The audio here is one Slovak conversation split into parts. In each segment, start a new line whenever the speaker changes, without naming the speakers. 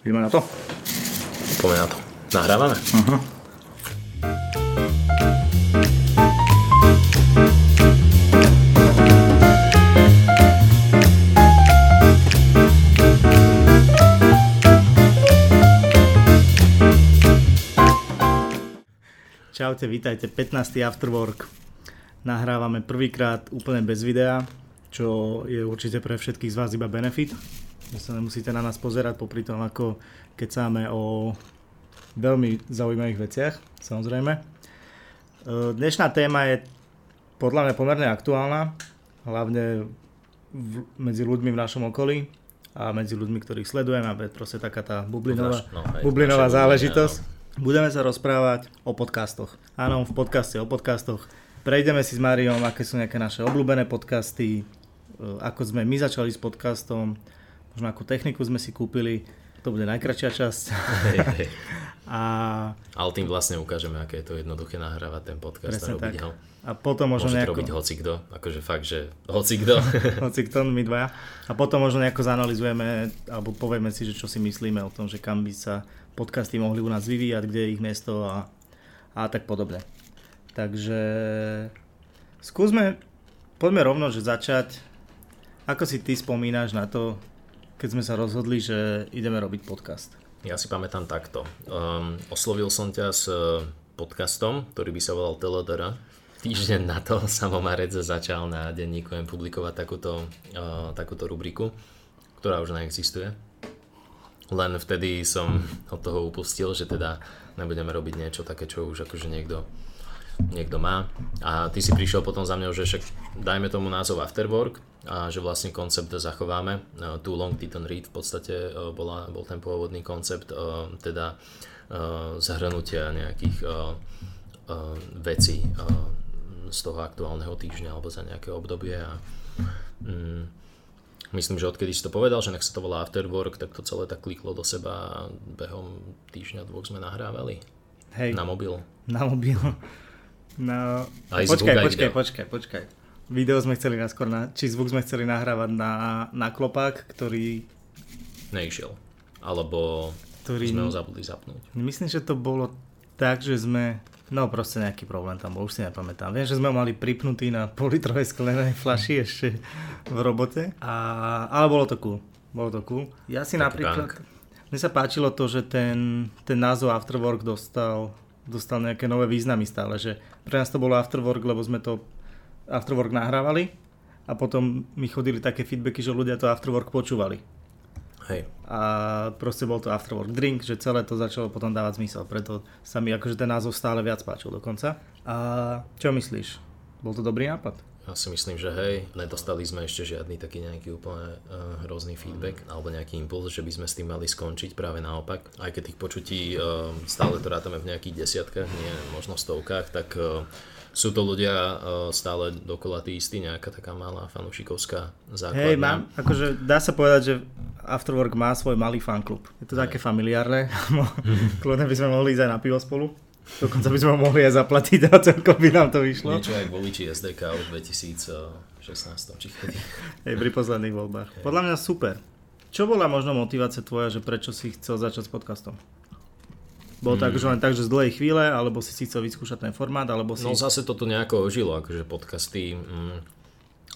Ideme na to?
Poďme na to. Nahrávame?
Uh-huh. Čaute, vítajte, 15. Afterwork. Nahrávame prvýkrát úplne bez videa, čo je určite pre všetkých z vás iba benefit. Že sa nemusíte na nás pozerať popri tom, ako kecáme o veľmi zaujímavých veciach, samozrejme. E, Dnešná téma je podľa mňa pomerne aktuálna, hlavne v, medzi ľuďmi v našom okolí a medzi ľuďmi, ktorých sledujeme, a proste taká tá bublinová,
No, hej,
bublinová záležitosť. Budeme sa rozprávať o podcastoch. Áno, v podcaste o podcastoch. Prejdeme si s Mariom, aké sú nejaké naše obľúbené podcasty, e, ako sme my začali s podcastom, akú techniku sme si kúpili. To bude najkračšia časť.
Hej, hej.
A,
Ale tým vlastne ukážeme, aké je to jednoduché nahrávať ten podcast
Presne
a robiť
tak.
ho.
a potom možno
Môže to
nejako...
robiť hocikto, akože fakt, že hocikto.
Hoci kto, my dvaja. A potom možno nejako zanalizujeme, alebo povieme si, že čo si myslíme o tom, že kam by sa podcasty mohli u nás vyvíjať, kde je ich miesto a, a tak podobne. Takže skúsme, poďme rovno, že začať. Ako si ty spomínaš na to, keď sme sa rozhodli, že ideme robiť podcast?
Ja si pamätám takto. Um, oslovil som ťa s eh, podcastom, ktorý by sa volal Teledora. Týždeň na to Samo začal na denníku M publikovať takúto, uh, takúto rubriku, ktorá už neexistuje. Len vtedy som od toho upustil, že teda nebudeme robiť niečo také, čo už akože niekto, niekto má. A ty si prišiel potom za mňou, že však dajme tomu názov Afterwork a že vlastne koncept zachováme. Too long didn't read v podstate uh, bola, bol ten pôvodný koncept, uh, teda uh, zahrnutia nejakých vecí z toho aktuálneho týždňa alebo za nejaké obdobie a mm, myslím, že odkedy si to povedal, že nech sa to volá Afterwork, tak to celé tak kliklo do seba a behom týždňa dvoch sme nahrávali
Hej,
na mobil.
na mobil. Na...
Aj zvuk,
počkaj,
aj
počkaj,
video.
počkaj, počkaj. Video sme chceli naskôr, na, či zvuk sme chceli nahrávať na, na klopák, ktorý,
Neišiel. Alebo
ktorý...
sme ho zabudli zapnúť.
Myslím, že to bolo tak, že sme... No proste nejaký problém tam bol, už si nepamätám. Viem, že sme ho mali pripnutý na politrovej sklenej flaši ešte v robote. A, ale bolo to cool. Bolo to cool. Ja si
Taký
napríklad... Mne sa páčilo to, že ten, ten názov Afterwork dostal, dostal nejaké nové významy stále. Že pre nás to bolo Afterwork, lebo sme to Afterwork nahrávali a potom mi chodili také feedbacky, že ľudia to Afterwork počúvali.
Hej.
A proste bol to Afterwork Drink, že celé to začalo potom dávať zmysel. Preto sa mi akože ten názov stále viac páčil dokonca. A čo myslíš? Bol to dobrý nápad?
Ja si myslím, že hej, nedostali sme ešte žiadny taký nejaký úplne uh, hrozný feedback alebo nejaký impuls, že by sme s tým mali skončiť, práve naopak. Aj keď tých počutí uh, stále to rátame v nejakých desiatkách, nie možno stovkách, tak uh, sú to ľudia uh, stále dokola tí istí, nejaká taká malá fanúšikovská základňa.
Hej, mám, akože dá sa povedať, že Afterwork má svoj malý fanklub. Je to také familiárne. Kľudne by sme mohli ísť aj na pivo spolu. Dokonca by sme ho mohli aj zaplatiť a celkom by nám to vyšlo.
Niečo aj voliči SDK v 2016, či kedy.
Hej, pri posledných voľbách. Podľa mňa super. Čo bola možno motivácia tvoja, že prečo si chcel začať s podcastom? Bolo to
Hmm.
akože len tak, že z dlhej chvíle, alebo si si chcel vyskúšať ten formát, alebo si...
No zase toto nejako ožilo, akože podcasty, mm,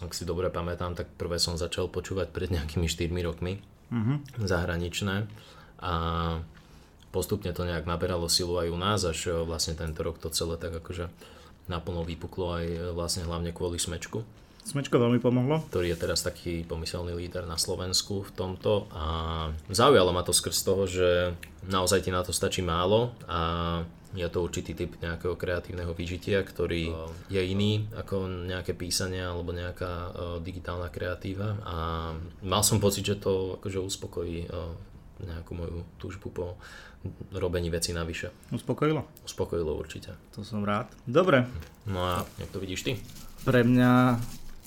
ak si dobre pamätám, tak prvé som začal počúvať pred nejakými 4 rokmi,
Mhm.
zahraničné a postupne to nejak naberalo silu aj u nás, až e, vlastne tento rok to celé tak akože naplno vypuklo aj e, vlastne hlavne kvôli Smečku,
Smečko veľmi pomohlo.
ktorý je teraz taký pomyselný líder na Slovensku v tomto a zaujalo ma to skrz toho, že naozaj ti na to stačí málo a je to určitý typ nejakého kreatívneho vyžitia, ktorý je iný ako nejaké písanie alebo nejaká e, digitálna kreatíva a mal som pocit, že to akože uspokojí e, nejakú moju túžbu po robení veci navyše.
Uspokojilo?
Uspokojilo určite.
To som rád. Dobre,
No a jak to vidíš ty?
pre mňa,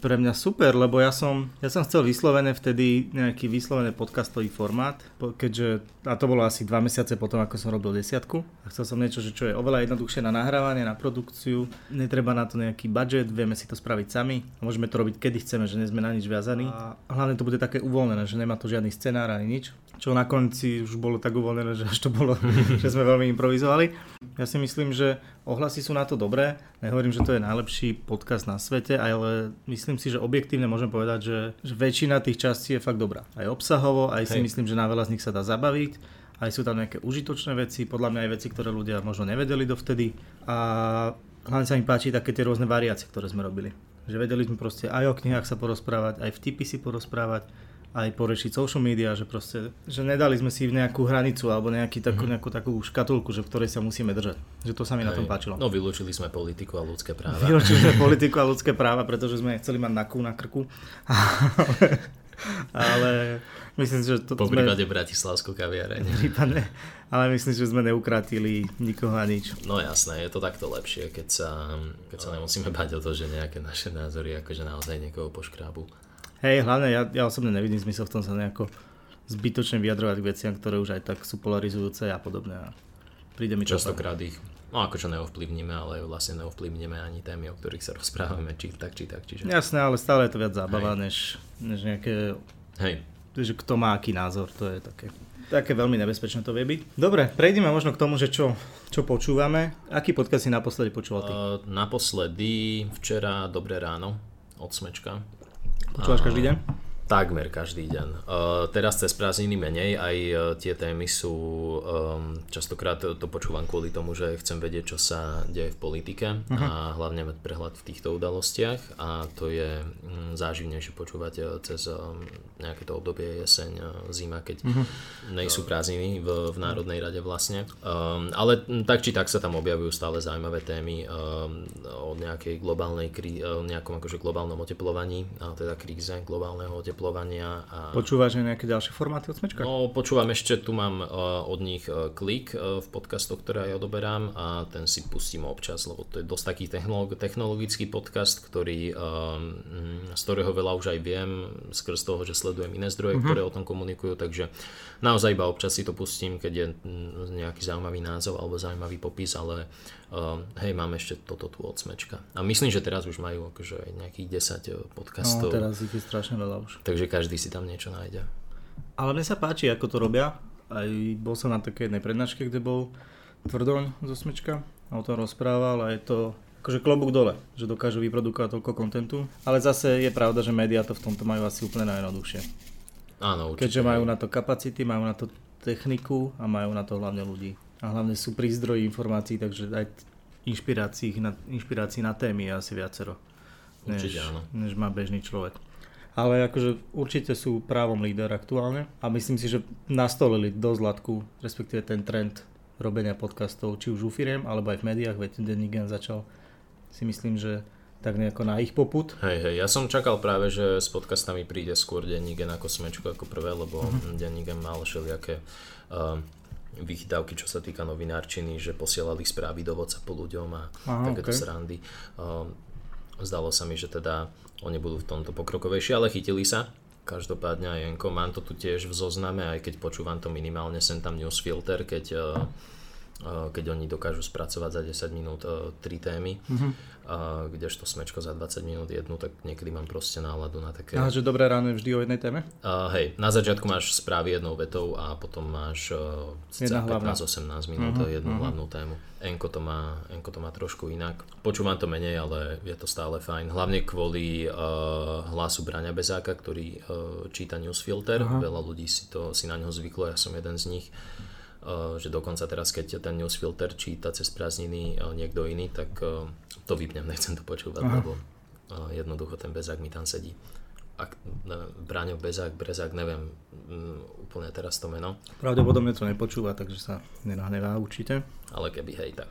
pre mňa super, lebo ja som, ja som chcel vyslovené vtedy nejaký vyslovený podcastový formát, keďže, a to bolo asi dva mesiace potom, ako som robil desiatku. A chcel som niečo, že čo je oveľa jednoduchšie na nahrávanie, na produkciu, netreba na to nejaký budget, vieme si to spraviť sami a môžeme to robiť kedy chceme, že nie sme na nič viazaní. A hlavne to bude také uvoľnené, že nemá to žiadny scenár ani nič čo na konci už bolo tak uvoľnené, že až to bolo, že sme veľmi improvizovali. Ja si myslím, že ohlasy sú na to dobré. Nehovorím, že to je najlepší podcast na svete, ale myslím si, že objektívne môžem povedať, že, že väčšina tých častí je fakt dobrá. Aj obsahovo, aj si myslím, že na veľa z nich sa dá zabaviť. Aj sú tam nejaké užitočné veci, podľa mňa aj veci, ktoré ľudia možno nevedeli dovtedy. A hlavne sa mi páči také tie rôzne variácie, ktoré sme robili. Že vedeli sme proste aj o knihách sa porozprávať, aj vtipy si porozprávať, aj porešiť social media, že proste, že nedali sme si nejakú hranicu alebo nejaký takú, mm-hmm. nejakú takú škatulku, že v ktorej sa musíme držať. Že to sa mi Aj, na tom páčilo.
No vylúčili sme politiku a ľudské práva.
Vylúčili sme politiku a ľudské práva, pretože sme chceli mať nakú na krku. ale myslím si, že to...
Po prípade sme... Bratislavskú kaviareň.
Prípadne, ale myslím, že sme neukratili nikoho a nič.
No jasné, je to takto lepšie, keď sa, keď sa nemusíme bať o to, že nejaké naše názory akože naozaj niekoho poškrábu.
Hej, hlavne ja, ja osobne nevidím zmysel v tom sa nejako zbytočne vyjadrovať k veciam, ktoré už aj tak sú polarizujúce a podobne. A príde mi
Častokrát ich No akože neovplyvníme, ale vlastne neovplyvníme ani témy, o ktorých sa rozprávame, či tak, či tak. Čiže...
Jasné, ale stále je to viac zábava, než, než nejaké... Hej. Že kto má aký názor, to je také... Také veľmi nebezpečné to vie byť. Dobre, prejdeme možno k tomu, že čo, čo počúvame. Aký podcast si naposledy počúval ty? Uh,
naposledy včera Dobré ráno od Smečka.
Počúvaš každý deň?
Takmer každý deň. Uh, teraz cez prázdniny menej, aj uh, tie témy sú, um, častokrát to, to počúvam kvôli tomu, že chcem vedieť, čo sa deje v politike uh-huh. a hlavne mať prehľad v týchto udalostiach a to je um, záživnejšie počúvať uh, cez um, nejaké to obdobie jeseň, uh, zima, keď uh-huh. nejsú prázdniny v, v Národnej rade vlastne. Um, ale tak či tak sa tam objavujú stále zaujímavé témy um, o nejakej globálnej krí, o nejakom akože globálnom oteplovaní, a teda kríze globálneho oteplovania oteplovania. A...
Počúvaš aj nejaké ďalšie formáty od Smečka?
No, počúvam ešte, tu mám uh, od nich uh, klik uh, v podcastoch, ktoré aj odoberám a ten si pustím občas, lebo to je dosť taký technolog- technologický podcast, ktorý, uh, z ktorého veľa už aj viem, skrz toho, že sledujem iné zdroje, uh-huh. ktoré o tom komunikujú, takže naozaj iba občas si to pustím, keď je nejaký zaujímavý názov alebo zaujímavý popis, ale uh, hej, mám ešte toto tu od Smečka. A myslím, že teraz už majú akože nejakých 10 podcastov.
No, teraz ich je strašne veľa už.
Takže každý si tam niečo nájde.
Ale mne sa páči, ako to robia. Aj bol som na takej jednej prednáške, kde bol Tvrdoň zo Smečka a o tom rozprával a je to akože klobúk dole, že dokážu vyprodukovať toľko kontentu. Ale zase je pravda, že médiá to v tomto majú asi úplne najjednoduchšie.
Áno, určite.
Keďže majú na to kapacity, majú na to techniku a majú na to hlavne ľudí a hlavne sú pri zdroji informácií, takže aj inšpirácií na, inšpirácií na témy je asi viacero, než,
Určite áno.
než má bežný človek. Ale akože určite sú právom líder aktuálne a myslím si, že nastolili dosť ladku, respektíve ten trend robenia podcastov, či už u firiem, alebo aj v médiách, veď Denny začal si myslím, že tak nejako na ich poput.
Hej, hej, ja som čakal práve, že s podcastami príde skôr Denigen ako smečku ako prvé, lebo mm-hmm. Denigen mal všelijaké uh, vychytávky, čo sa týka novinárčiny, že posielali správy do WhatsAppu ľuďom a Aha, takéto okay. srandy. Um, zdalo sa mi, že teda oni budú v tomto pokrokovejšie, ale chytili sa. Každopádne aj Jenko, mám to tu tiež v zozname, aj keď počúvam to minimálne sem tam newsfilter, keď uh, keď oni dokážu spracovať za 10 minút 3 témy, mm-hmm. kdežto smečko za 20 minút jednu, tak niekedy mám proste náladu na také...
A že dobré ráno je vždy o jednej téme?
Uh, hej, na začiatku máš správy jednou vetou a potom máš uh, 15-18 minút uh-huh, jednu uh-huh. hlavnú tému. Enko to, má, Enko to má trošku inak. Počúvam to menej, ale je to stále fajn. Hlavne kvôli uh, hlasu Braňa Bezáka, ktorý uh, číta newsfilter. Uh-huh. Veľa ľudí si, to, si na ňo zvyklo, ja som jeden z nich. Eh, že dokonca teraz, keď ten newsfilter číta cez prázdniny eh, niekto iný, tak eh, to vypnem, nechcem to počúvať, Aha. lebo jednoducho ten bezák mi tam sedí. Ak, Bráňo Bezák, Brezák, neviem mm, úplne teraz to meno.
Pravdepodobne to nepočúva, takže sa nenahnevá určite.
Ale keby hej, tak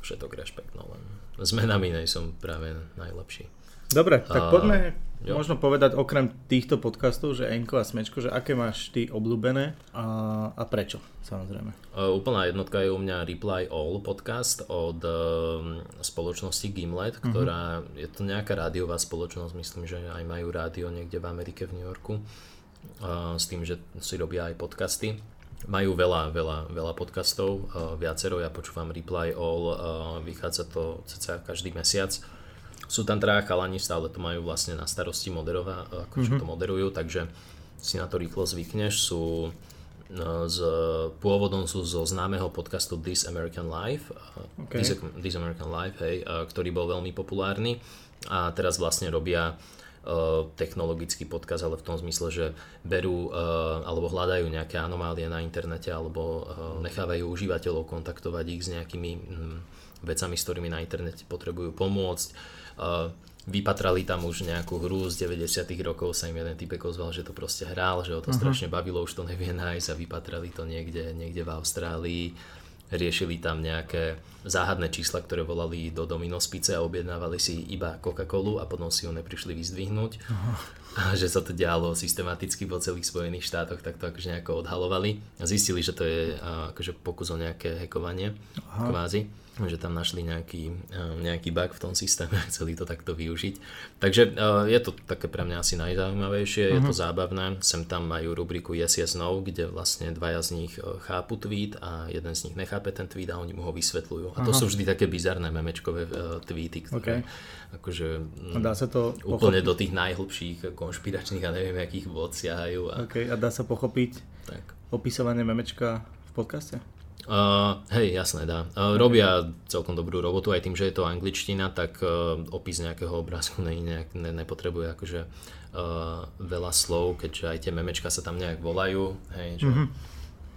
všetok rešpekt, no len s menami nej som práve najlepší.
Dobre, tak
A-
poďme
jo.
možno povedať okrem týchto podcastov, že Enko a Smečko, že aké máš ty obľúbené a, a prečo, samozrejme.
Uh, úplná jednotka je u mňa Reply All podcast od um, spoločnosti Gimlet, ktorá je to nejaká rádiová spoločnosť, myslím, že aj majú rádio niekde v Amerike, v New Yorku, uh, s tým, že si robia aj podcasty. Majú veľa, veľa, veľa podcastov, uh, viacero, ja počúvam Reply All, uh, vychádza to cca každý mesiac. Sú tam traja chalani, stále to majú vlastne na starosti moderova, akože to moderujú, takže si na to rýchlo zvykneš. Sú no, z, pôvodom sú zo známeho podcastu This American Life, uh,
OK.
This, This American Life, hej, ktorý bol veľmi populárny a teraz vlastne robia uh, technologický podcast, ale v tom zmysle, že berú uh, alebo hľadajú nejaké anomálie na internete alebo uh, nechávajú užívateľov kontaktovať ich s nejakými vecami, s ktorými na internete potrebujú pomôcť. Vypatrali tam už nejakú hru z 90 rokov, sa im jeden typek ozval, že to proste hral, že ho to strašne bavilo, už to nevie nájsť a vypatrali to niekde, niekde v Austrálii. Riešili tam nejaké záhadné čísla, ktoré volali do Domino's Pizza a objednávali si iba Coca-Colu a potom si ju neprišli vyzdvihnúť. A že sa to dialo systematicky po celých Spojených štátoch, tak to akože nejako odhalovali. A zistili, že to je akože pokus o nejaké hekovanie, kvázi že tam našli nejaký, a, nejaký bug v tom systéme a chceli to takto využiť. Takže a, je to také pre mňa asi najzaujímavejšie, je to zábavné. Sem tam majú rubriku Yes, Yes, No, kde vlastne dvaja z nich e, chápu tweet a jeden z nich nechápe ten tweet a oni mu ho vysvetľujú. A to sú vždy také bizarné memečkové tweety, ktoré akože
A
mm,
dá sa to
úplne
pochopiť,
do tých najhlbších konšpiračných a neviem akých vôd siahajú. A,
okay, a dá sa pochopiť
tak.
opisovanie memečka v podcaste?
Uh, hej, jasné, dá. Uh, robia celkom dobrú robotu, aj tým, že je to angličtina, tak uh, opis nejakého obrázku ne, nejak, ne, nepotrebuje akože uh, veľa slov, keďže aj tie memečka sa tam nejak volajú, hej, že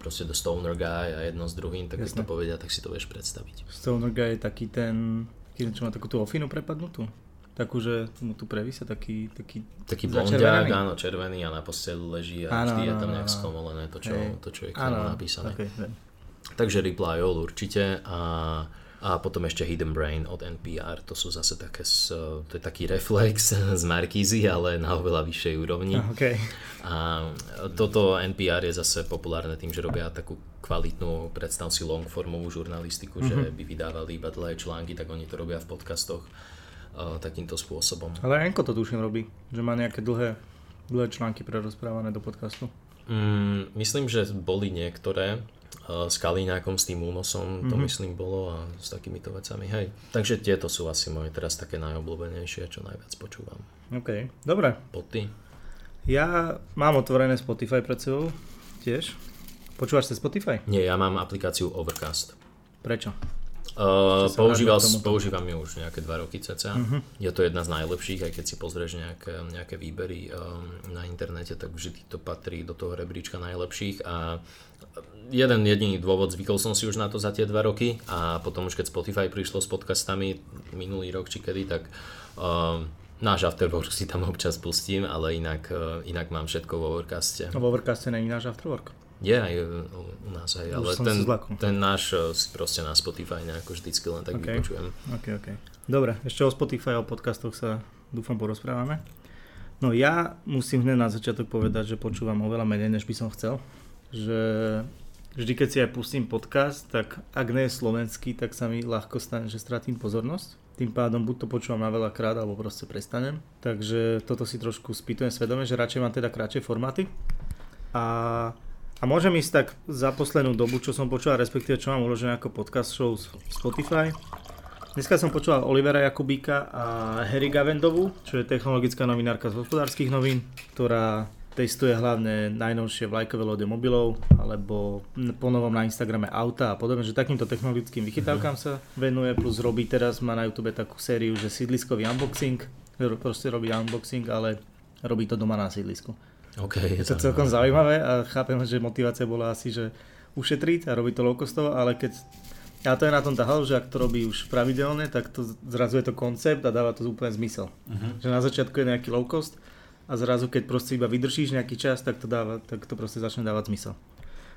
proste the stoner guy a jedno s druhým, tak keď
Jasné.
to povedia, tak si to vieš predstaviť.
Stoner Guy je taký ten, taký ten, čo má takú tú ofinu prepadnutú. Takú, že mu tu prevísa taký, taký
Taký blondiak, áno, červený a na posteli leží a
Áno,
vždy je
áno,
tam
áno,
nejak
áno.
skomolené to, čo,
Hej.
to, čo je k tomu napísané.
okay.
Takže Reply All určite a, a potom ešte Hidden Brain od NPR, to sú zase také, to je taký reflex z Markízy, ale na oveľa vyššej úrovni.
Ah, okay.
A toto NPR je zase populárne tým, že robia takú kvalitnú, predstav si long formovú žurnalistiku, že by vydávali iba dlhé články, tak oni to robia v podcastoch uh, takýmto spôsobom.
Ale Enko to tuším robí, že má nejaké dlhé, dlhé články prerozprávané do podcastu.
Mm, myslím, že boli niektoré s Kalíňákom, s tým únosom, to myslím bolo a s takýmito vecami, hej. Takže tieto sú asi moje teraz také najobľúbenejšie, čo najviac počúvam.
OK, dobre.
Poty?
Ja mám otvorené Spotify pred sebou tiež. Počúvaš sa Spotify?
Nie, ja mám aplikáciu Overcast.
Prečo?
Uh, používal, používam ju už nejaké 2 roky cca. Uh-huh. Je to jedna z najlepších, aj keď si pozrieš nejaké, nejaké výbery um, na internete, tak vždy to patrí do toho rebríčka najlepších a jeden jediný dôvod, zvykol som si už na to za tie 2 roky a potom už keď Spotify prišlo s podcastami minulý rok či kedy, tak um, náš Afterwork si tam občas pustím, ale inak, uh, inak mám všetko vo Overcaste.
No, vo Overcaste není náš afterwork.
Je aj u, u nás, aj, ale ten, ten náš uh, si proste na Spotify nejako vždycky len tak
OK.
okay. vypočujem.
OK, OK. Dobre, ešte o Spotify a o podcastoch sa dúfam porozprávame. No ja musím hneď na začiatok povedať, že počúvam oveľa menej, než by som chcel. Že vždy, keď si aj pustím podcast, tak ak nie je slovenský, tak sa mi ľahko stane, že stratím pozornosť. Tým pádom buď to počúvam na veľa krát, alebo proste prestanem. Takže toto si trošku spýtujem svedome, že radšej mám teda kratšie formáty. A, a môžem ísť tak za poslednú dobu, čo som počúval, respektíve čo mám uložené ako podcast show z Spotify. Dneska som počúval Olivera Jakubíka a Harry Gavendovú, čo je technologická novinárka z hospodárskych novín, ktorá testuje hlavne najnovšie vlajkové lode mobilov alebo ponovom na Instagrame auta a podobne, že takýmto technologickým vychytávkam sa venuje, plus robí teraz, má na YouTube takú sériu, že sídliskový unboxing, proste robí unboxing, ale robí to doma na sídlisku.
OK, je
to celkom zaujímavé a chápem, že motivácia bola asi, že ušetriť a robiť to low costovo, ale keď a to je na tom tá že ak to robí už pravidelne, tak to zrazu je to koncept a dáva to úplne zmysel. Uh-huh. Že na začiatku je nejaký low cost a zrazu keď proste iba vydržíš nejaký čas, tak to, dáva, tak to proste začne dávať zmysel.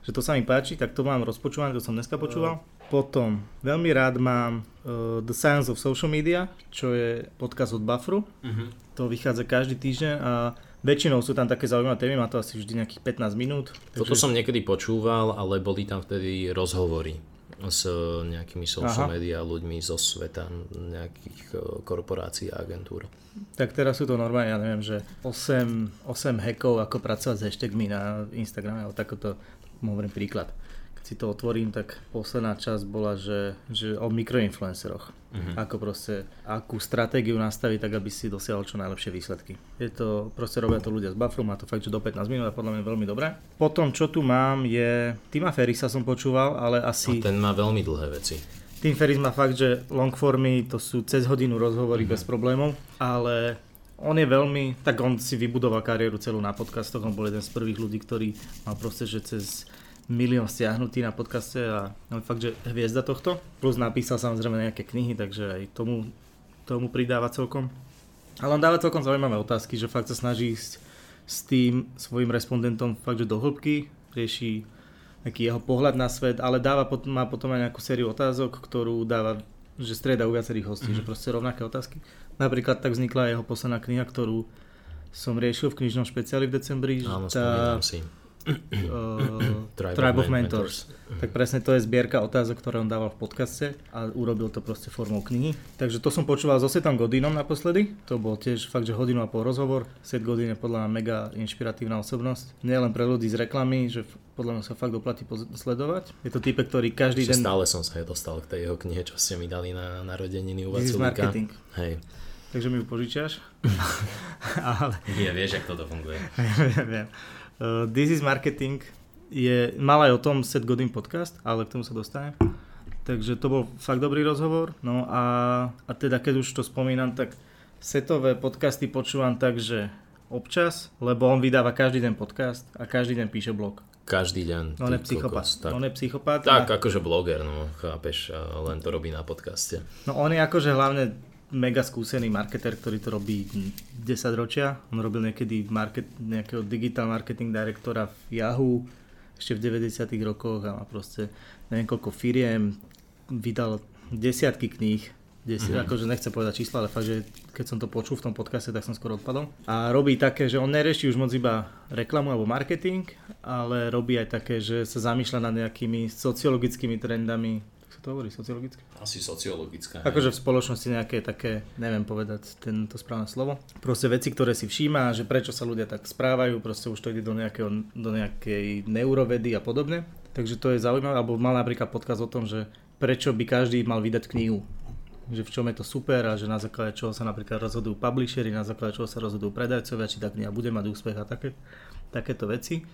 že to sa mi páči, tak to mám rozpočúvané, to som dneska počúval. Potom veľmi rád mám uh, The Science of Social Media, čo je podcast od Buffru. Uh-huh. To vychádza každý týždeň a väčšinou sú tam také zaujímavé témy, má to asi vždy nejakých 15 minút.
Takže... Toto som niekedy počúval, ale boli tam vtedy rozhovory s nejakými social Aha. media ľuďmi zo sveta nejakých e, korporácií a agentúr.
Tak teraz sú to normálne, ja neviem, že 8, 8 hackov, ako pracovať s hashtagmi na Instagrame, ale takoto hovorím príklad si to otvorím, tak posledná časť bola, že, že o mikroinfluenceroch. Uh-huh. Ako proste, akú stratégiu nastaviť tak, aby si dosiahol čo najlepšie výsledky. Je to, proste robia to ľudia z Buffru, má to fakt, že do 15 minút a podľa mňa veľmi dobré. Potom, čo tu mám, je Tima Ferisa som počúval, ale asi...
A ten má veľmi dlhé veci.
Tim Ferris má fakt, že long formy, to sú cez hodinu rozhovory uh-huh. bez problémov, ale on je veľmi, tak on si vybudoval kariéru celú na podcastoch, on bol jeden z prvých ľudí, ktorý mal proste, že cez milión stiahnutý na podcaste a no, fakt, že hviezda tohto. Plus napísal samozrejme nejaké knihy, takže aj tomu, tomu pridáva celkom. Ale on dáva celkom zaujímavé otázky, že fakt sa snaží ísť s tým svojim respondentom fakt, že do hĺbky, rieši nejaký jeho pohľad na svet, ale dáva, má potom aj nejakú sériu otázok, ktorú dáva, že strieda u viacerých hostí, mm-hmm. že proste rovnaké otázky. Napríklad tak vznikla jeho posledná kniha, ktorú som riešil v knižnom špeciáli v decembri.
Áno, tá, si
uh, Tribe, Tribe of, Mentors. Mentors. Tak presne to je zbierka otázok, ktoré on dával v podcaste a urobil to proste formou knihy. Takže to som počúval so Setom Godinom naposledy. To bol tiež fakt, že hodinu a pol rozhovor. Set Godin je podľa mňa mega inšpiratívna osobnosť. Nie len pre ľudí z reklamy, že podľa mňa sa fakt oplatí sledovať. Je to type, ktorý každý
Ešte
deň...
Stále som sa dostal k tej jeho knihe, čo ste mi dali na narodeniny u
marketing.
Hej.
Takže mi ju požičiaš.
Ale... Nie, vieš, ako toto funguje.
viem. Uh, This is Marketing je, mal aj o tom Set Godin podcast, ale k tomu sa dostanem. Takže to bol fakt dobrý rozhovor. No a, a teda keď už to spomínam, tak setové podcasty počúvam tak, že občas, lebo on vydáva každý deň podcast a každý deň píše blog.
Každý deň.
On je psychopat. Tak, on je psychopat.
Tak, a... akože bloger, no, chápeš, len to robí na podcaste.
No on je akože hlavne mega skúsený marketer, ktorý to robí 10 ročia. On robil niekedy market, nejakého digital marketing direktora v Yahoo ešte v 90 rokoch a má proste neviem koľko firiem, vydal desiatky kníh, desi, mm-hmm. akože nechcem povedať čísla, ale fakt, že keď som to počul v tom podcaste, tak som skoro odpadol. A robí také, že on nerieši už moc iba reklamu alebo marketing, ale robí aj také, že sa zamýšľa nad nejakými sociologickými trendami to hovorí sociologicky?
Asi sociologické.
Akože v spoločnosti nejaké také, neviem povedať tento správne slovo. Proste veci, ktoré si všíma, že prečo sa ľudia tak správajú, proste už to ide do, nejakého, do nejakej neurovedy a podobne. Takže to je zaujímavé, alebo mal napríklad podkaz o tom, že prečo by každý mal vydať knihu že v čom je to super a že na základe čoho sa napríklad rozhodujú publishery, na základe čoho sa rozhodujú predajcovia, či tá kniha bude mať úspech a také, takéto veci.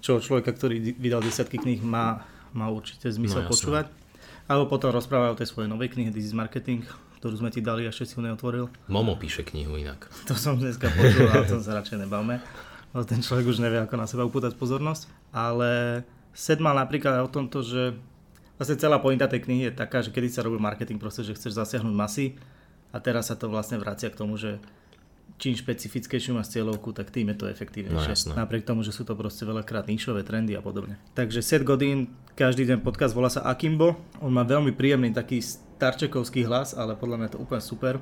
Čo človeka, ktorý vydal desiatky kníh, má, má určite zmysel no, počúvať. Alebo potom rozpráva o tej svojej novej knihe This is Marketing, ktorú sme ti dali a ešte si ju neotvoril.
Momo píše knihu inak.
To som dneska počul, ale to sa radšej nebavme. Lebo ten človek už nevie, ako na seba upútať pozornosť. Ale Sed mal napríklad o tomto, že vlastne celá pointa tej knihy je taká, že kedy sa robil marketing, proste, že chceš zasiahnuť masy a teraz sa to vlastne vracia k tomu, že čím špecifickejšiu máš cieľovku, tak tým je to efektívnejšie. No, Napriek tomu, že sú to proste veľakrát níšové trendy a podobne. Takže Seth Godin, každý deň podcast volá sa Akimbo. On má veľmi príjemný taký starčekovský hlas, ale podľa mňa je to úplne super.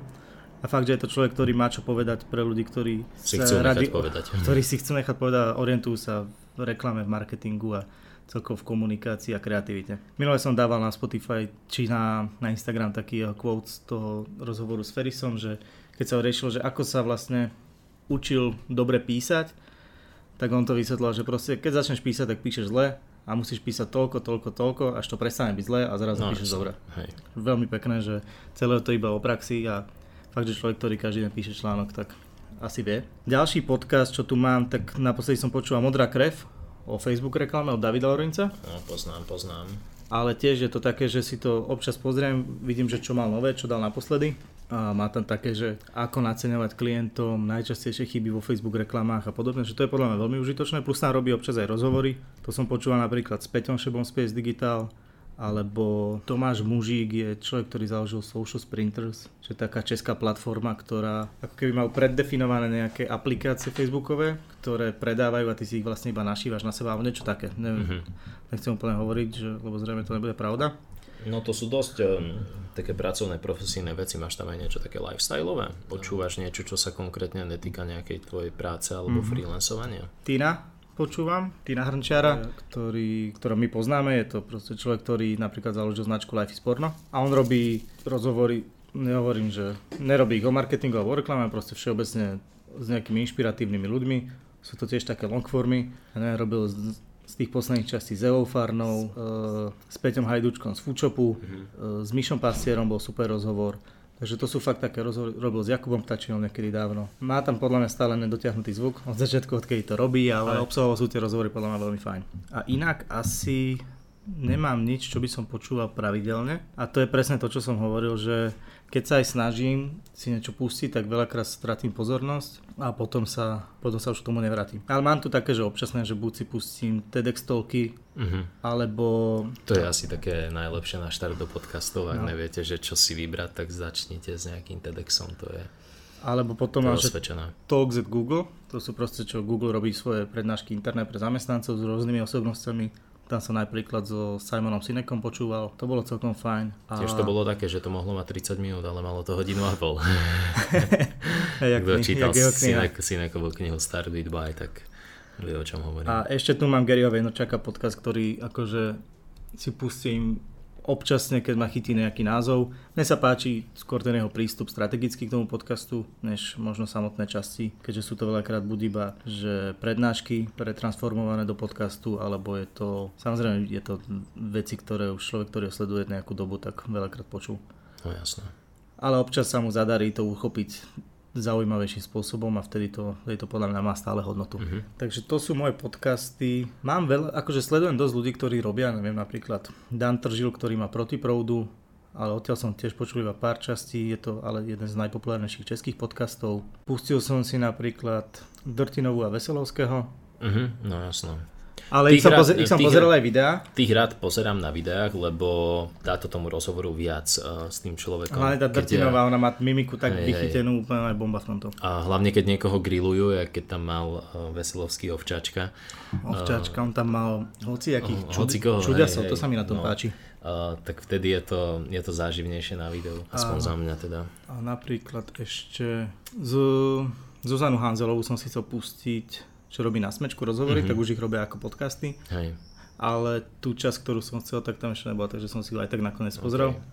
A fakt, že je to človek, ktorý má čo povedať pre ľudí, ktorí
si chcú radi, povedať.
ktorí si chcú nechať povedať, orientujú sa v reklame, v marketingu a celkovo v komunikácii a kreativite. Minule som dával na Spotify či na, na Instagram taký quote z toho rozhovoru s Ferrisom, že keď sa ho riešil, že ako sa vlastne učil dobre písať, tak on to vysvetlil, že proste keď začneš písať, tak píšeš zle a musíš písať toľko, toľko, toľko, až to prestane byť zle a zrazu no, píšeš dobre. Hej. Veľmi pekné, že celé to iba o praxi a fakt, že človek, ktorý každý deň píše článok, tak asi vie. Ďalší podcast, čo tu mám, tak naposledy som počúval Modrá krev o Facebook reklame od Davida Lorenca.
No, poznám, poznám.
Ale tiež je to také, že si to občas pozriem, vidím, že čo mal nové, čo dal naposledy a má tam také, že ako naceňovať klientom, najčastejšie chyby vo Facebook reklamách a podobne, že to je podľa mňa veľmi užitočné, plus tam robí občas aj rozhovory, to som počúval napríklad s Peťom Šebom z PS Digital, alebo Tomáš Mužík je človek, ktorý založil Social Sprinters, čo je taká česká platforma, ktorá ako keby mal preddefinované nejaké aplikácie facebookové, ktoré predávajú a ty si ich vlastne iba našívaš na seba, alebo niečo také. Neviem, mm-hmm. nechcem úplne hovoriť, že, lebo zrejme to nebude pravda.
No to sú dosť um, také pracovné, profesijné veci. Máš tam aj niečo také lifestyleové? Počúvaš niečo, čo sa konkrétne netýka nejakej tvojej práce alebo mm-hmm. freelancovania?
Tina, počúvam, Tina Hrnčiara, ktorý, ktorého my poznáme, je to proste človek, ktorý napríklad založil značku Life is Porno a on robí rozhovory, nehovorím, že nerobí ich o marketingu alebo o reklame, proste všeobecne s nejakými inšpiratívnymi ľuďmi, sú to tiež také longformy, ne, robil z, z tých posledných častí s Evou Farnou, s Peťom Hajdučkom z Foodshopu, mm-hmm. e, s Mišom Pastierom bol super rozhovor, Takže to sú fakt také rozhovory, robil s Jakubom Tačinom niekedy dávno. Má tam podľa mňa stále nedotiahnutý zvuk, od začiatku, odkedy to robí, ale obsahovo sú tie rozhovory podľa mňa veľmi fajn. A inak asi nemám nič, čo by som počúval pravidelne. A to je presne to, čo som hovoril, že keď sa aj snažím si niečo pustiť, tak veľakrát stratím pozornosť a potom sa, potom sa už k tomu nevrátim. Ale mám tu také, že občasné, že buď si pustím TEDx talky, uh-huh. alebo...
To je asi také najlepšie na štart do podcastov, ak no. neviete, že čo si vybrať, tak začnite s nejakým TEDxom, to je
alebo potom máš Talks at Google, to sú proste, čo Google robí svoje prednášky interné pre zamestnancov s rôznymi osobnosťami tam som napríklad so Simonom Sinekom počúval, to bolo celkom fajn.
A... Tiež to bolo také, že to mohlo mať 30 minút, ale malo to hodinu a pol.
jak
Kto čítal Sinek, Sinekovú knihu Start with Buy, tak vie o čom hovorím.
A ešte tu mám Garyho Vaynerchuka podcast, ktorý akože si pustím občasne, keď ma chytí nejaký názov. Mne sa páči skôr ten jeho prístup strategicky k tomu podcastu, než možno samotné časti, keďže sú to veľakrát buď iba, že prednášky pretransformované do podcastu, alebo je to, samozrejme je to veci, ktoré už človek, ktorý sleduje nejakú dobu, tak veľakrát počul.
No jasné.
Ale občas sa mu zadarí to uchopiť zaujímavejším spôsobom a vtedy to, vtedy to podľa mňa má stále hodnotu. Uh-huh. Takže to sú moje podcasty. Mám veľa, akože sledujem dosť ľudí, ktorí robia, neviem, napríklad Dan Tržil, ktorý má protiproudu, ale odtiaľ som tiež počul iba pár častí, je to ale jeden z najpopulárnejších českých podcastov. Pustil som si napríklad Drtinovú a Veselovského.
Uh-huh, no jasno.
Ale ich som, rád, pozer- ich som tých, pozeral aj videá.
Tých rád pozerám na videách, lebo dá to tomu rozhovoru viac uh, s tým človekom.
Hlavne tá Drtinová, ona má mimiku tak hej, vychytenú, úplne aj bomba v tomto.
A hlavne keď niekoho grillujú, keď tam mal uh, Veselovský ovčačka.
Ovčačka, uh, on tam mal hociakých uh, čud- hocikoho, čudiasov, to sa mi na tom no, páči.
Uh, tak vtedy je to, je to záživnejšie na videu, aspoň a, za mňa teda.
A napríklad ešte z Zuzanu Hanzelovú som si chcel pustiť čo robí na smečku rozhovory, mm-hmm. tak už ich robia ako podcasty.
Hej.
Ale tú časť, ktorú som chcel, tak tam ešte nebola, takže som si ju aj tak nakoniec pozrel. Okay.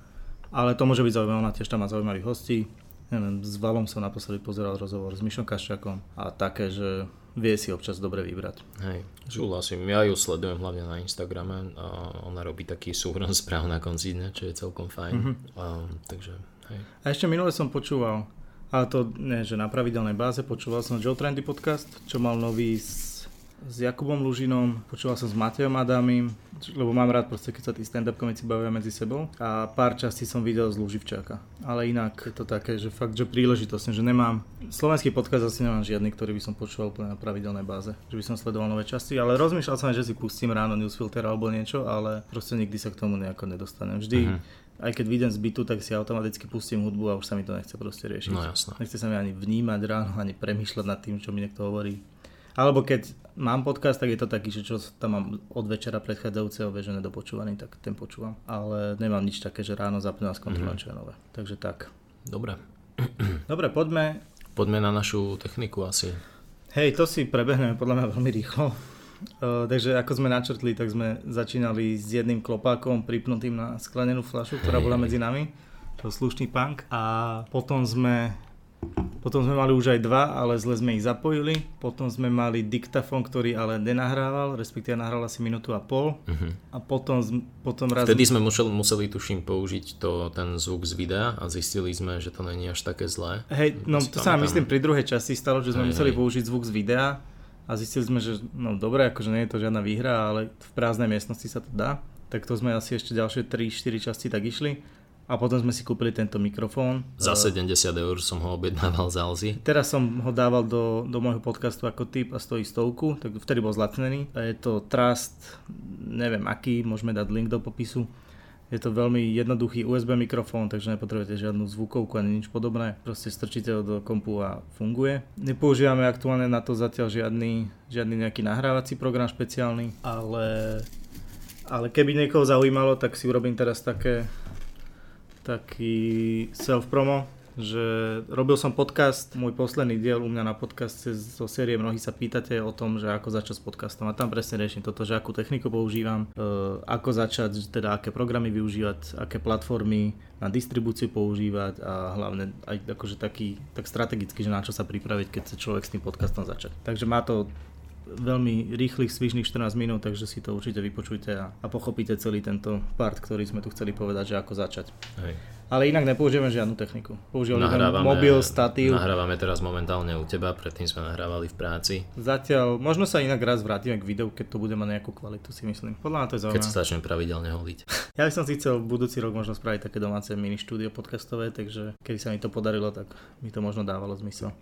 Ale to môže byť zaujímavé, ona tiež tam má zaujímavých hostí. Neviem, s Valom som naposledy pozeral rozhovor s Mišom Kaščakom a také, že vie si občas dobre vybrať.
Hej, súhlasím. Ja ju sledujem hlavne na Instagrame a ona robí taký súhrn správ na konci dňa, čo je celkom fajn. Mm-hmm. A, takže, hej.
A ešte minule som počúval ale to nie, že na pravidelnej báze. Počúval som Joe Trendy podcast, čo mal nový s, s Jakubom Lužinom, počúval som s Matejom Adamim, lebo mám rád proste, keď sa tí stand-up komici bavia medzi sebou. A pár častí som videl z Luživčáka. Ale inak je to také, že fakt, že príležitosne, že nemám... Slovenský podcast asi nemám žiadny, ktorý by som počúval úplne na pravidelnej báze. Že by som sledoval nové časti, ale rozmýšľal som, že si pustím ráno newsfilter alebo niečo, ale proste nikdy sa k tomu nejako nedostanem. Vždy, uh-huh aj keď vyjdem z bytu, tak si automaticky pustím hudbu a už sa mi to nechce proste riešiť.
No jasné.
Nechce sa mi ani vnímať ráno, ani premýšľať nad tým, čo mi niekto hovorí. Alebo keď mám podcast, tak je to taký, že čo tam mám od večera predchádzajúceho že nedopočúvaný, tak ten počúvam. Ale nemám nič také, že ráno zapnú a skontrolujem, mm-hmm. čo je nové. Takže tak.
Dobre.
Dobre, poďme.
Poďme na našu techniku asi.
Hej, to si prebehneme podľa mňa veľmi rýchlo. Uh, takže ako sme načrtli, tak sme začínali s jedným klopákom pripnutým na sklenenú fľašu, ktorá bola medzi nami. To slušný punk. A potom sme potom sme mali už aj dva, ale zle sme ich zapojili. Potom sme mali diktafón, ktorý ale nenahrával, respektíve nahral asi minútu a pol. Uh-huh. A potom, potom
raz... Vtedy sme museli, museli tuším použiť to, ten zvuk z videa a zistili sme, že to není až také zlé.
Hej, no to sa myslím pri druhej časti stalo, že sme hej, museli hej. použiť zvuk z videa a zistili sme, že no dobre, akože nie je to žiadna výhra, ale v prázdnej miestnosti sa to dá. Tak to sme asi ešte ďalšie 3-4 časti tak išli. A potom sme si kúpili tento mikrofón.
Za 70 eur som ho objednával z Alzy.
Teraz som ho dával do, do môjho podcastu ako tip a stojí stovku, tak vtedy bol zlacnený. A je to Trust, neviem aký, môžeme dať link do popisu. Je to veľmi jednoduchý USB mikrofón, takže nepotrebujete žiadnu zvukovku ani nič podobné. Proste strčíte ho do kompu a funguje. Nepoužívame aktuálne na to zatiaľ žiadny, žiadny nejaký nahrávací program špeciálny, ale, ale keby niekoho zaujímalo, tak si urobím teraz také, taký self-promo, že robil som podcast, môj posledný diel u mňa na podcaste zo série Mnohí sa pýtate o tom, že ako začať s podcastom a tam presne riešim toto, že akú techniku používam, e, ako začať, teda aké programy využívať, aké platformy na distribúciu používať a hlavne aj akože taký, tak strategicky, že na čo sa pripraviť, keď sa človek s tým podcastom začať. Takže má to veľmi rýchlych, svižných 14 minút, takže si to určite vypočujte a, a pochopíte celý tento part, ktorý sme tu chceli povedať, že ako začať.
Hej.
Ale inak nepoužívame žiadnu techniku. Používame mobil, statív.
Nahrávame teraz momentálne u teba, predtým sme nahrávali v práci.
Zatiaľ, možno sa inak raz vrátime k videu, keď to bude mať nejakú kvalitu, si myslím. Podľa mňa to je zaujímavé.
Keď sa začnem pravidelne holiť.
Ja by som si chcel budúci rok možno spraviť také domáce mini štúdio podcastové, takže keby sa mi to podarilo, tak mi to možno dávalo zmysel.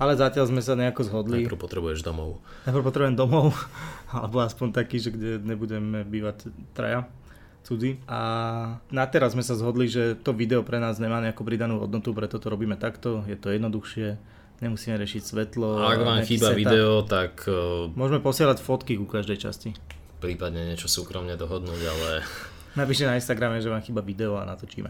Ale zatiaľ sme sa nejako zhodli.
Najprv potrebuješ domov.
Najprv potrebujem domov, alebo aspoň taký, že kde nebudeme bývať traja cudzí. A na teraz sme sa zhodli, že to video pre nás nemá nejakú pridanú hodnotu, preto to robíme takto, je to jednoduchšie, nemusíme riešiť svetlo.
A ak vám chýba video, tak... Uh,
Môžeme posielať fotky ku každej časti.
Prípadne niečo súkromne dohodnúť, ale...
Napíšte na Instagrame, že vám chýba video a natočíme.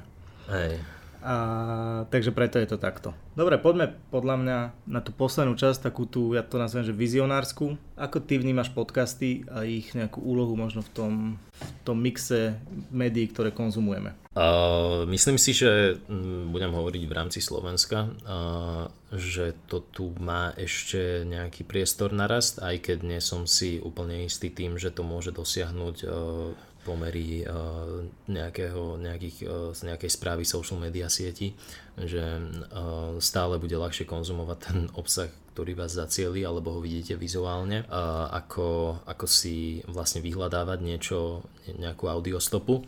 Hej.
A, takže preto je to takto. Dobre, poďme podľa mňa na tú poslednú časť, takú tú, ja to nazvem, že vizionársku. Ako ty vnímaš podcasty a ich nejakú úlohu možno v tom, v tom mixe médií, ktoré konzumujeme?
Uh, myslím si, že m, budem hovoriť v rámci Slovenska, uh, že to tu má ešte nejaký priestor na rast, aj keď nie som si úplne istý tým, že to môže dosiahnuť uh, pomery eh, nejakého, nejakých, eh, nejakej správy social media sieti, že eh, stále bude ľahšie konzumovať ten obsah, ktorý vás zacieli, alebo ho vidíte vizuálne, ako, ako si vlastne vyhľadávať niečo, nejakú audiostopu.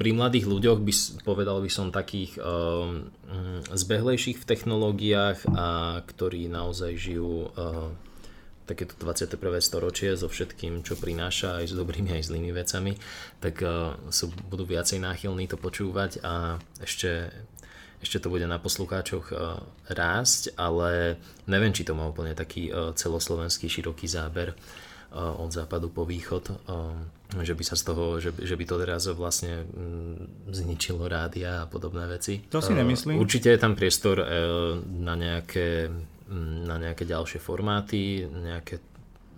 Pri mladých ľuďoch by povedal by som takých mm, zbehlejších v technológiách a ktorí naozaj žijú takéto 21. storočie so všetkým, čo prináša aj s dobrými aj zlými vecami, tak uh, sú, budú viacej náchylní to počúvať a ešte, ešte to bude na poslucháčoch uh, rásť, ale neviem, či to má úplne taký uh, celoslovenský široký záber uh, od západu po východ, uh, že by sa z toho, že, že by to teraz vlastne um, zničilo rádia a podobné veci.
To si nemyslím.
Uh, určite je tam priestor uh, na nejaké na nejaké ďalšie formáty, nejaké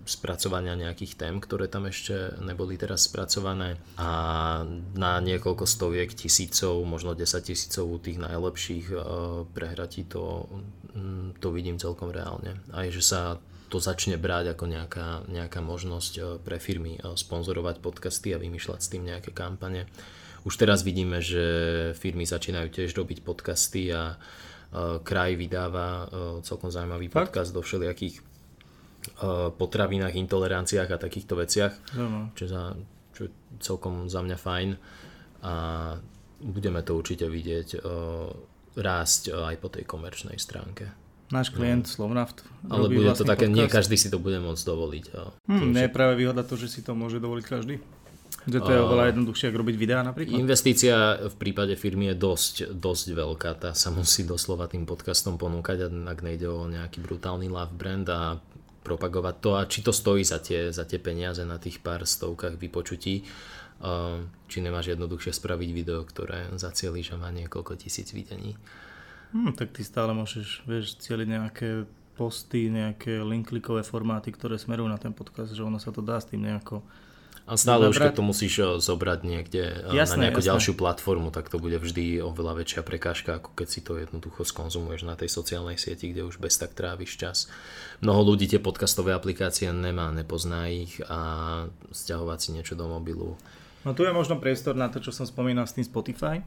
spracovania nejakých tém, ktoré tam ešte neboli teraz spracované a na niekoľko stoviek tisícov, možno 10 tisícov tých najlepších e, prehratí to, to vidím celkom reálne. Aj že sa to začne brať ako nejaká, nejaká možnosť e, pre firmy e, sponzorovať podcasty a vymýšľať s tým nejaké kampane. Už teraz vidíme, že firmy začínajú tiež robiť podcasty a Eh, kraj vydáva eh, celkom zaujímavý Fakt? podcast do všelijakých eh, potravinách, intoleranciách a takýchto veciach, no. čo, za, čo je celkom za mňa fajn a budeme to určite vidieť rásť aj po tej komerčnej stránke.
Náš klient no. Slovnaft.
Ale bude to také, podcast. nie každý si to bude môcť dovoliť.
Hmm, nie je práve výhoda to, že si to môže dovoliť každý? Že to je oveľa jednoduchšie, ako robiť videá napríklad?
Investícia v prípade firmy je dosť, dosť veľká. Tá sa musí doslova tým podcastom ponúkať, ak nejde o nejaký brutálny love brand a propagovať to a či to stojí za tie, za tie peniaze na tých pár stovkách vypočutí. Či nemáš jednoduchšie spraviť video, ktoré zacieliš a má niekoľko tisíc videní.
Hmm, tak ty stále môžeš vieš, cieliť nejaké posty, nejaké link-klikové formáty, ktoré smerujú na ten podcast, že ono sa to dá s tým nejako
a stále už keď to musíš eh, zobrať niekde eh, jasné, na nejakú jasné. ďalšiu platformu, tak to bude vždy oveľa väčšia prekážka, ako keď si to jednoducho skonzumuješ na tej sociálnej sieti, kde už bez tak tráviš čas. Mnoho ľudí tie podcastové aplikácie nemá, nepozná ich a stiahovať si niečo do mobilu.
No tu je možno priestor na to, čo som spomínal s tým Spotify.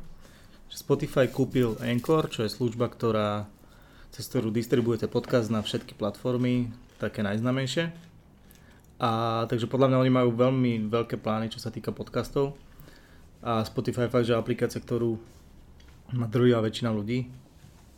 Spotify kúpil Anchor, čo je služba, ktorá, cez ktorú distribujete podcast na všetky platformy, také najznamejšie a takže podľa mňa oni majú veľmi veľké plány, čo sa týka podcastov. A Spotify fakt, že aplikácia, ktorú má druhá väčšina ľudí.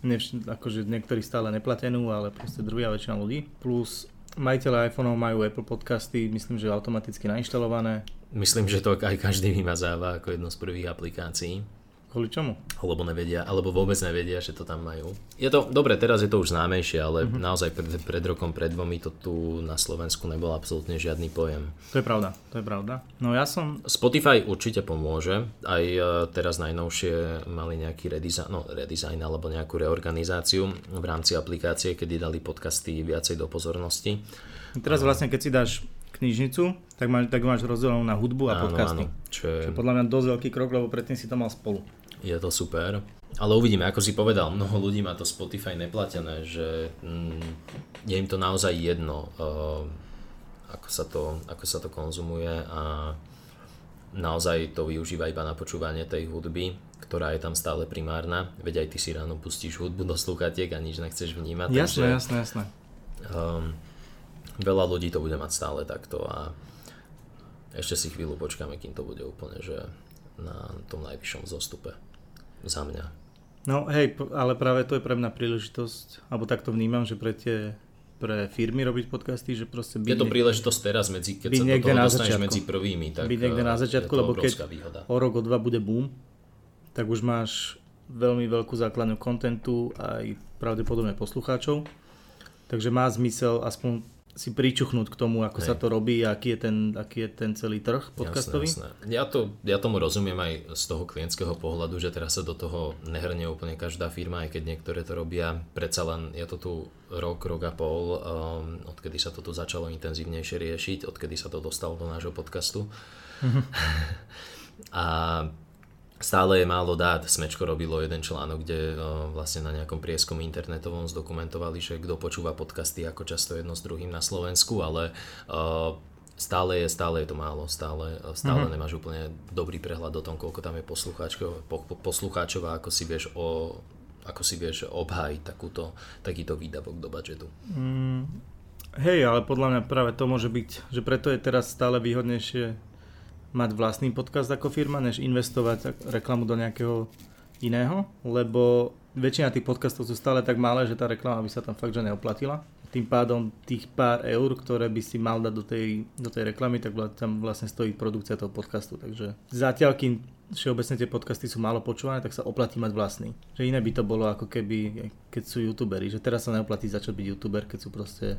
Nevš- akože niektorí stále neplatenú, ale proste druhá väčšina ľudí. Plus majiteľe iPhone majú Apple podcasty, myslím, že automaticky nainštalované.
Myslím, že to aj každý vymazáva ako jednu z prvých aplikácií.
Kvôli čomu?
Lebo nevedia, alebo vôbec nevedia, že to tam majú. Je to, dobre, teraz je to už známejšie, ale mm-hmm. naozaj pred, pred rokom, pred dvomi to tu na Slovensku nebol absolútne žiadny pojem.
To je pravda, to je pravda. No ja som...
Spotify určite pomôže. Aj e, teraz najnovšie mali nejaký redesign, no redesign alebo nejakú reorganizáciu v rámci aplikácie, kedy dali podcasty viacej do pozornosti.
Teraz vlastne, keď si dáš knižnicu, tak, máš, tak máš rozdelenú na hudbu a áno, podcasty. Áno,
čo je...
Čo je podľa mňa dosť veľký krok, lebo predtým si to mal spolu
je to super. Ale uvidíme, ako si povedal, mnoho ľudí má to Spotify neplatené, že mm, je im to naozaj jedno, uh, ako, sa to, ako sa to konzumuje a naozaj to využíva iba na počúvanie tej hudby, ktorá je tam stále primárna. Veď aj ty si ráno pustíš hudbu do sluchatiek a nič nechceš vnímať.
Jasné, takže, jasné, jasné.
Um, veľa ľudí to bude mať stále takto a ešte si chvíľu počkáme, kým to bude úplne že na tom najvyššom zostupe za mňa.
No hej, ale práve to je pre mňa príležitosť, alebo tak to vnímam, že pre tie pre firmy robiť podcasty, že proste
byť... Je to príležitosť teraz, medzi, keď sa do toho dostaneš medzi prvými, tak
byť niekde na začiatku, lebo keď
výhoda.
o rok, o dva bude boom, tak už máš veľmi veľkú základňu kontentu aj pravdepodobne poslucháčov. Takže má zmysel aspoň si pričuchnúť k tomu, ako Hej. sa to robí a aký je ten, aký je ten celý trh podcastový?
Jasné, jasné. Ja, to, ja tomu rozumiem aj z toho klientského pohľadu, že teraz sa do toho nehrnie úplne každá firma, aj keď niektoré to robia. Predsa len je to tu rok, rok a pol, um, odkedy sa to tu začalo intenzívnejšie riešiť, odkedy sa to dostalo do nášho podcastu. A Stále je málo dát. Smečko robilo jeden článok, kde uh, vlastne na nejakom prieskom internetovom zdokumentovali, že kto počúva podcasty, ako často jedno s druhým na Slovensku, ale uh, stále je, stále je to málo, stále, stále mm-hmm. nemáš úplne dobrý prehľad o tom, koľko tam je poslucháčov, po, poslucháčov a ako si vieš o ako si vieš obhájiť takúto, takýto výdavok do budžetu.
Mm, hej, ale podľa mňa práve to môže byť, že preto je teraz stále výhodnejšie mať vlastný podcast ako firma, než investovať reklamu do nejakého iného, lebo väčšina tých podcastov sú stále tak malé, že tá reklama by sa tam fakt že neoplatila. Tým pádom tých pár eur, ktoré by si mal dať do tej, do tej reklamy, tak tam vlastne stojí produkcia toho podcastu. Takže zatiaľ, kým všeobecne tie podcasty sú málo počúvané, tak sa oplatí mať vlastný. Že iné by to bolo ako keby, keď sú youtuberi. Že teraz sa neoplatí začať byť youtuber, keď sú proste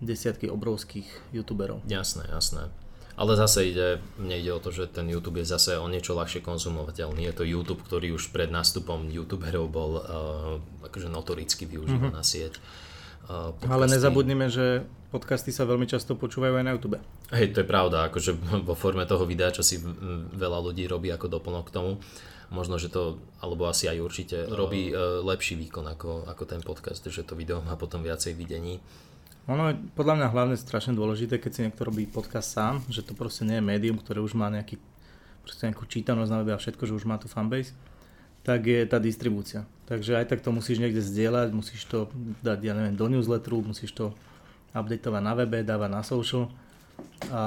desiatky obrovských youtuberov.
Jasné, jasné. Ale zase ide, mne ide o to, že ten YouTube je zase o niečo ľahšie konzumovateľný. Je to YouTube, ktorý už pred nástupom YouTuberov bol uh, akože notoricky využívaná mm-hmm. sieť.
Uh, Ale nezabudnime, že podcasty sa veľmi často počúvajú aj na YouTube.
Hej, to je pravda, akože vo forme toho videa, čo si veľa ľudí robí ako doplnok k tomu. Možno, že to, alebo asi aj určite, no. robí uh, lepší výkon ako, ako ten podcast, že to video má potom viacej videní.
Ono je podľa mňa hlavne strašne dôležité, keď si niekto robí podcast sám, že to proste nie je médium, ktoré už má nejaký, proste nejakú čítanosť na webe a všetko, že už má tu fanbase, tak je tá distribúcia. Takže aj tak to musíš niekde zdieľať, musíš to dať, ja neviem, do newsletteru, musíš to updateovať na webe, dávať na social a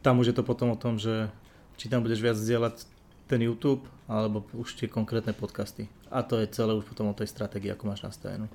tam už je to potom o tom, že či tam budeš viac zdieľať ten YouTube, alebo už tie konkrétne podcasty. A to je celé už potom o tej stratégii, ako máš nastavenú.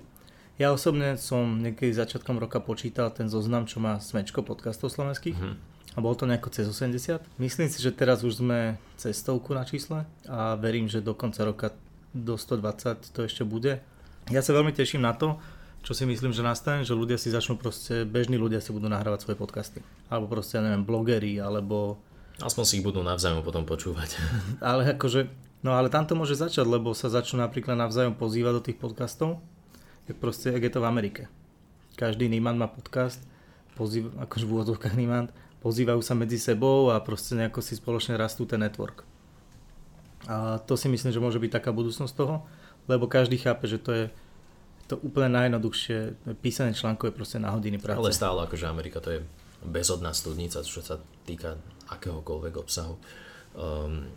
Ja osobne som niekedy začiatkom roka počítal ten zoznam, čo má Smečko podcastov slovenských. Mm-hmm. A bolo to nejako cez 80. Myslím si, že teraz už sme cez stovku na čísle a verím, že do konca roka do 120 to ešte bude. Ja sa veľmi teším na to, čo si myslím, že nastane, že ľudia si začnú proste, bežní ľudia si budú nahrávať svoje podcasty. Alebo proste, ja neviem, blogery, alebo...
Aspoň si ich budú navzájom potom počúvať.
ale akože, no ale tam to môže začať, lebo sa začnú napríklad navzájom pozývať do tých podcastov tak proste, ak je to v Amerike. Každý Niemann má podcast, pozýv, akože v úvodzovkách Niemann, pozývajú sa medzi sebou a proste nejako si spoločne rastú ten network. A to si myslím, že môže byť taká budúcnosť toho, lebo každý chápe, že to je to úplne najjednoduchšie, písanie článkov je proste na hodiny práce.
Ale stále akože Amerika to je bezodná studnica, čo sa týka akéhokoľvek obsahu. Um,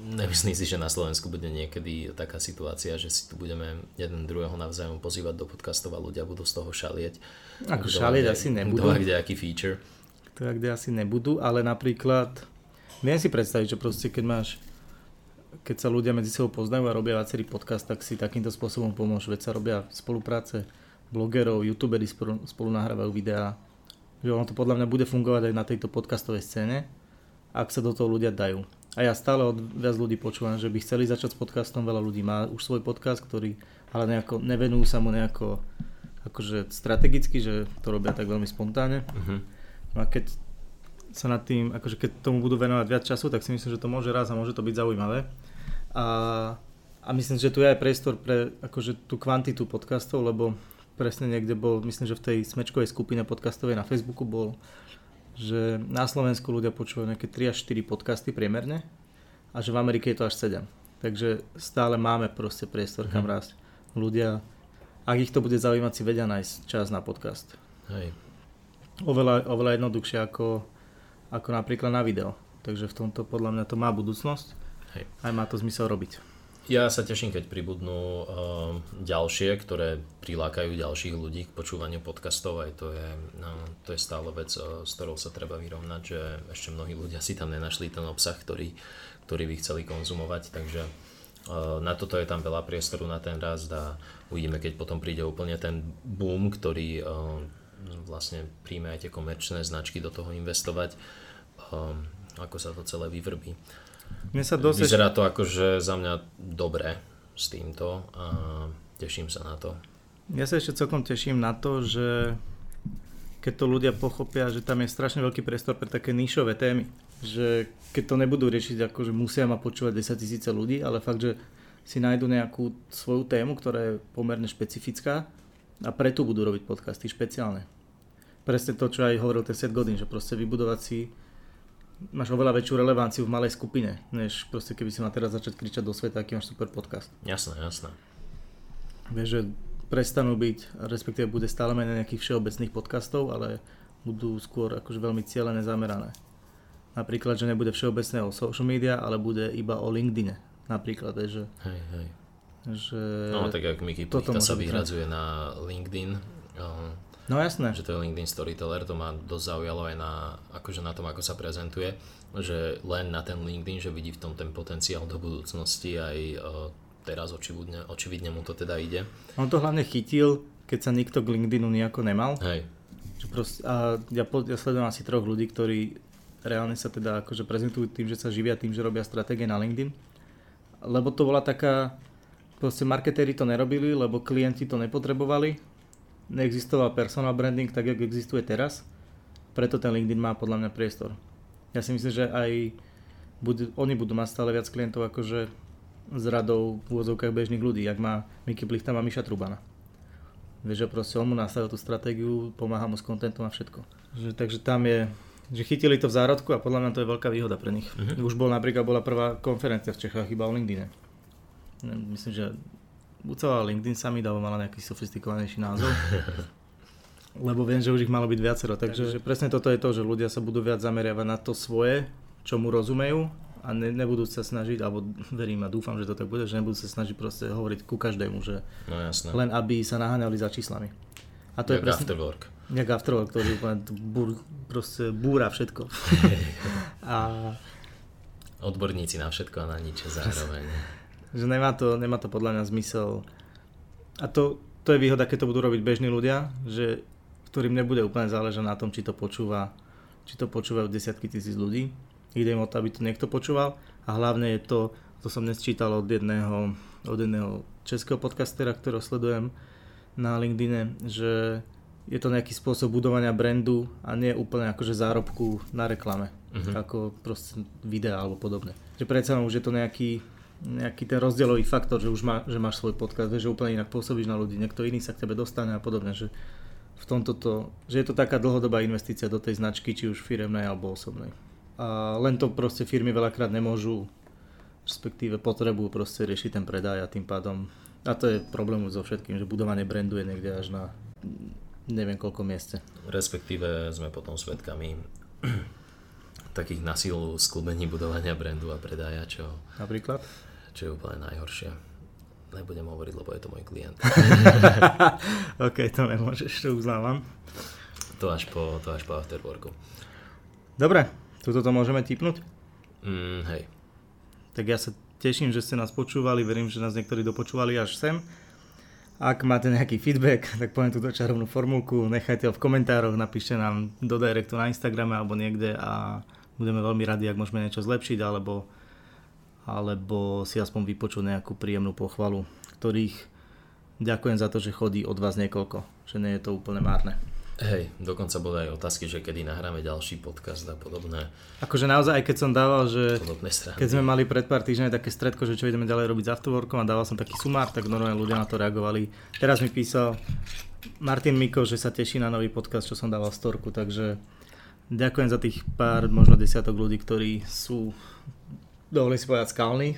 Nemyslím si, že na Slovensku bude niekedy taká situácia, že si tu budeme jeden druhého navzájom pozývať do podcastov a ľudia budú z toho šalieť.
Ako šalieť asi nebudú.
Kto kde aký feature.
Kto kde asi nebudú, ale napríklad Viem si predstaviť, že proste keď máš keď sa ľudia medzi sebou poznajú a robia viacerý podcast, tak si takýmto spôsobom pomôžu. Veď sa robia spolupráce blogerov, youtuberi spolu, spolu nahrávajú videá. Že ono to podľa mňa bude fungovať aj na tejto podcastovej scéne, ak sa do toho ľudia dajú. A ja stále od viac ľudí počúvam, že by chceli začať s podcastom, veľa ľudí má už svoj podcast, ktorý ale nejako, nevenujú sa mu nejako akože strategicky, že to robia tak veľmi spontánne. Uh-huh. No a keď sa nad tým, akože keď tomu budú venovať viac času, tak si myslím, že to môže raz a môže to byť zaujímavé. A, a myslím, že tu je aj priestor pre akože tú kvantitu podcastov, lebo presne niekde bol, myslím, že v tej smečkovej skupine podcastovej na Facebooku bol, že na Slovensku ľudia počúvajú nejaké 3 až 4 podcasty priemerne a že v Amerike je to až 7. Takže stále máme proste priestor kam mhm. rásť. Ľudia, ak ich to bude zaujímať, si vedia nájsť čas na podcast.
Hej.
Oveľa, oveľa jednoduchšie ako ako napríklad na video. Takže v tomto podľa mňa to má budúcnosť. Hej. Aj má to zmysel robiť.
Ja sa teším, keď pribudnú uh, ďalšie, ktoré prilákajú ďalších ľudí k počúvaniu podcastov. Aj to je, no, to je stále vec, uh, s ktorou sa treba vyrovnať, že ešte mnohí ľudia si tam nenašli ten obsah, ktorý, ktorý by chceli konzumovať. Takže uh, na toto je tam veľa priestoru na ten rast a uvidíme, keď potom príde úplne ten boom, ktorý uh, vlastne príjme aj tie komerčné značky do toho investovať um, ako sa to celé vyvrbí. Mne sa dosť... Vyzerá to akože za mňa dobre s týmto a teším sa na to.
Ja sa ešte celkom teším na to, že keď to ľudia pochopia, že tam je strašne veľký priestor pre také nišové témy. Že keď to nebudú riešiť ako, že musia ma počúvať 10 tisíce ľudí, ale fakt, že si nájdu nejakú svoju tému, ktorá je pomerne špecifická a preto budú robiť podcasty špeciálne. Presne to, čo aj hovoril ten set Godin, že proste vybudovať si máš oveľa väčšiu relevanciu v malej skupine, než proste keby si ma teraz začať kričať do sveta, aký máš super podcast.
Jasné, jasné.
Vieš, že prestanú byť, respektíve bude stále menej nejakých všeobecných podcastov, ale budú skôr akože veľmi cieľené zamerané. Napríklad, že nebude všeobecné o social media, ale bude iba o LinkedIne. Napríklad, že...
Hej, hej.
Že...
No tak jak Plichta sa vyhradzuje na LinkedIn,
No jasné.
Že to je LinkedIn Storyteller, to ma dosť zaujalo aj na, akože na tom, ako sa prezentuje, že len na ten LinkedIn, že vidí v tom ten potenciál do budúcnosti aj uh, teraz očividne, očividne mu to teda ide.
On to hlavne chytil, keď sa nikto k LinkedInu nejako nemal.
Hej.
Že proste, a ja, ja sledujem asi troch ľudí, ktorí reálne sa teda akože prezentujú tým, že sa živia tým, že robia stratégie na LinkedIn. Lebo to bola taká, proste marketéri to nerobili, lebo klienti to nepotrebovali neexistoval personal branding tak, ako existuje teraz. Preto ten LinkedIn má podľa mňa priestor. Ja si myslím, že aj budú, oni budú mať stále viac klientov akože s radou v úvodzovkách bežných ľudí, jak má Miky Plichta, má Miša Trubana. Vieš, že proste on mu nastavil tú stratégiu, pomáha mu s kontentom a všetko. Že, takže tam je, že chytili to v zárodku a podľa mňa to je veľká výhoda pre nich. Uh-huh. Už bol napríklad bola prvá konferencia v Čechách iba o LinkedIne. Myslím, že LinkedIn sa mi dalo mala nejaký sofistikovanejší názov. Lebo viem, že už ich malo byť viacero. Takže že presne toto je to, že ľudia sa budú viac zameriavať na to svoje, čo mu rozumejú a ne, nebudú sa snažiť, alebo verím a dúfam, že to tak bude, že nebudú sa snažiť proste hovoriť ku každému, že
no, jasné.
len aby sa naháňali za číslami.
A to Jak je presne... Afterwork.
Jak Afterwork, ktorý úplne búr, proste búra všetko. a...
Odborníci na všetko a na nič zároveň.
Že nemá to, nemá to podľa mňa zmysel. A to, to je výhoda, keď to budú robiť bežní ľudia, že ktorým nebude úplne záležať na tom, či to počúva, či to počúvajú desiatky tisíc ľudí. Ide im o to, aby to niekto počúval a hlavne je to, to som dnes čítal od jedného, od jedného českého podcastera, ktorého sledujem na LinkedIne, že je to nejaký spôsob budovania brandu a nie úplne akože zárobku na reklame, uh-huh. ako proste videa alebo podobne. Že predsa už je to nejaký nejaký ten rozdielový faktor, že už má, že máš svoj podcast, vieš, že úplne inak pôsobíš na ľudí, niekto iný sa k tebe dostane a podobne, že v tomto to, že je to taká dlhodobá investícia do tej značky, či už firemnej alebo osobnej. A len to proste firmy veľakrát nemôžu, respektíve potrebujú proste riešiť ten predaj a tým pádom, a to je problém so všetkým, že budovanie brandu je niekde až na neviem koľko mieste.
Respektíve sme potom svetkami takých nasilu sklubení budovania brandu a predaja, čo...
Napríklad?
Čo je úplne najhoršie. Nebudem hovoriť, lebo je to môj klient.
OK, to nemôžeš, to uznávam.
To až po, to až po afterworku.
Dobre, tuto to môžeme tipnúť?
Mm, hej.
Tak ja sa teším, že ste nás počúvali, verím, že nás niektorí dopočúvali až sem. Ak máte nejaký feedback, tak poviem túto čarovnú formulku, nechajte ho v komentároch, napíšte nám do directu na Instagrame alebo niekde a budeme veľmi radi, ak môžeme niečo zlepšiť alebo, alebo si aspoň vypočuť nejakú príjemnú pochvalu, ktorých ďakujem za to, že chodí od vás niekoľko, že nie je to úplne márne.
Hej, dokonca boli aj otázky, že kedy nahráme ďalší podcast a podobné.
Akože naozaj, aj keď som dával, že keď sme mali pred pár týždňami také stredko, že čo ideme ďalej robiť s afterworkom a dával som taký sumár, tak normálne ľudia na to reagovali. Teraz mi písal Martin Miko, že sa teší na nový podcast, čo som dával v storku, takže ďakujem za tých pár, možno desiatok ľudí, ktorí sú, dovolím si povedať, skalní.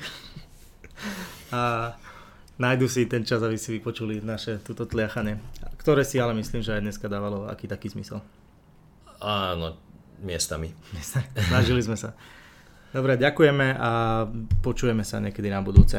a nájdu si ten čas, aby si vypočuli naše túto tliachanie ktoré si ale myslím, že aj dneska dávalo aký taký zmysel.
Áno, miestami.
Snažili sme sa. Dobre, ďakujeme a počujeme sa niekedy na budúce.